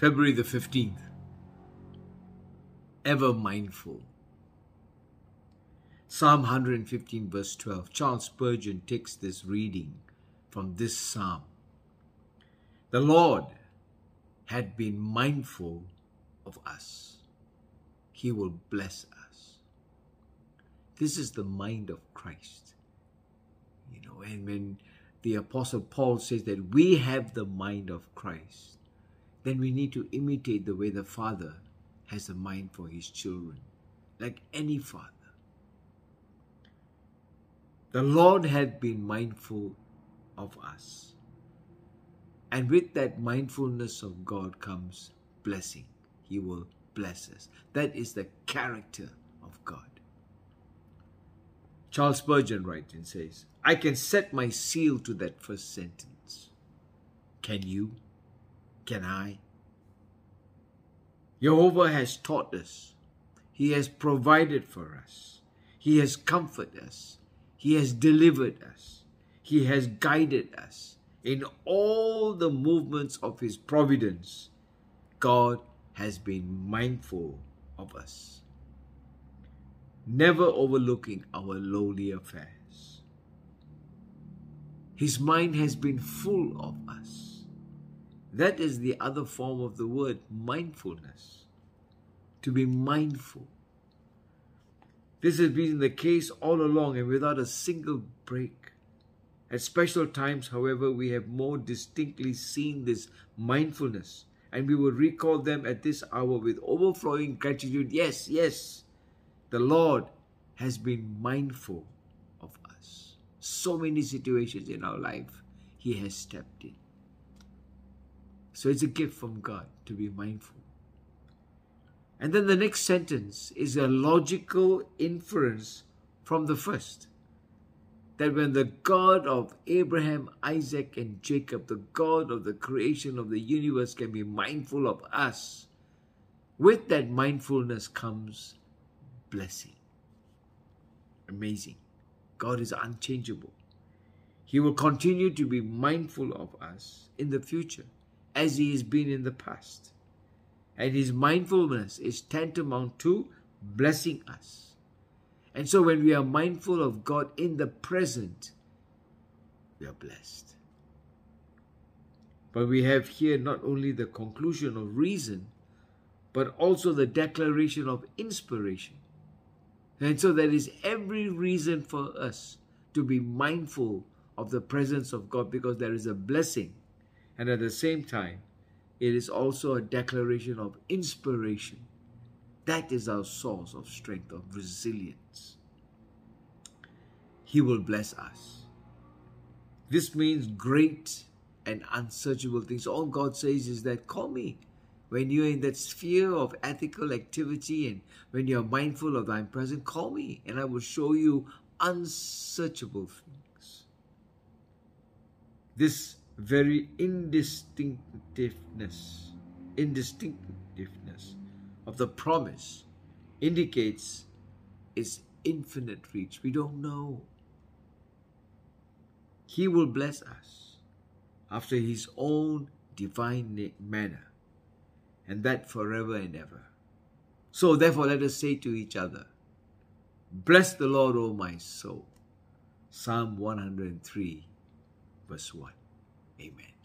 February the 15th. Ever mindful. Psalm 115, verse 12. Charles Spurgeon takes this reading from this psalm. The Lord had been mindful of us. He will bless us. This is the mind of Christ. You know, and when the Apostle Paul says that we have the mind of Christ, then we need to imitate the way the Father has a mind for his children, like any father. The Lord had been mindful of us. And with that mindfulness of God comes blessing. He will bless us. That is the character of God. Charles Spurgeon writes and says, I can set my seal to that first sentence. Can you? Can I? Jehovah has taught us. He has provided for us. He has comforted us. He has delivered us. He has guided us. In all the movements of His providence, God has been mindful of us, never overlooking our lowly affairs. His mind has been full of us. That is the other form of the word mindfulness. To be mindful. This has been the case all along and without a single break. At special times, however, we have more distinctly seen this mindfulness and we will recall them at this hour with overflowing gratitude. Yes, yes, the Lord has been mindful of us. So many situations in our life, He has stepped in. So it's a gift from God to be mindful. And then the next sentence is a logical inference from the first that when the God of Abraham, Isaac, and Jacob, the God of the creation of the universe, can be mindful of us, with that mindfulness comes blessing. Amazing. God is unchangeable. He will continue to be mindful of us in the future as He has been in the past. And His mindfulness is tantamount to blessing us. And so when we are mindful of God in the present, we are blessed. But we have here not only the conclusion of reason, but also the declaration of inspiration. And so there is every reason for us to be mindful of the presence of God because there is a blessing. And at the same time, it is also a declaration of inspiration that is our source of strength, of resilience. He will bless us. This means great and unsearchable things. All God says is that call me when you're in that sphere of ethical activity and when you're mindful of thine presence, call me and I will show you unsearchable things. This very indistinctiveness, indistinctiveness of the promise indicates its infinite reach. We don't know. He will bless us after His own divine manner, and that forever and ever. So, therefore, let us say to each other, Bless the Lord, O my soul. Psalm 103, verse 1. Amen.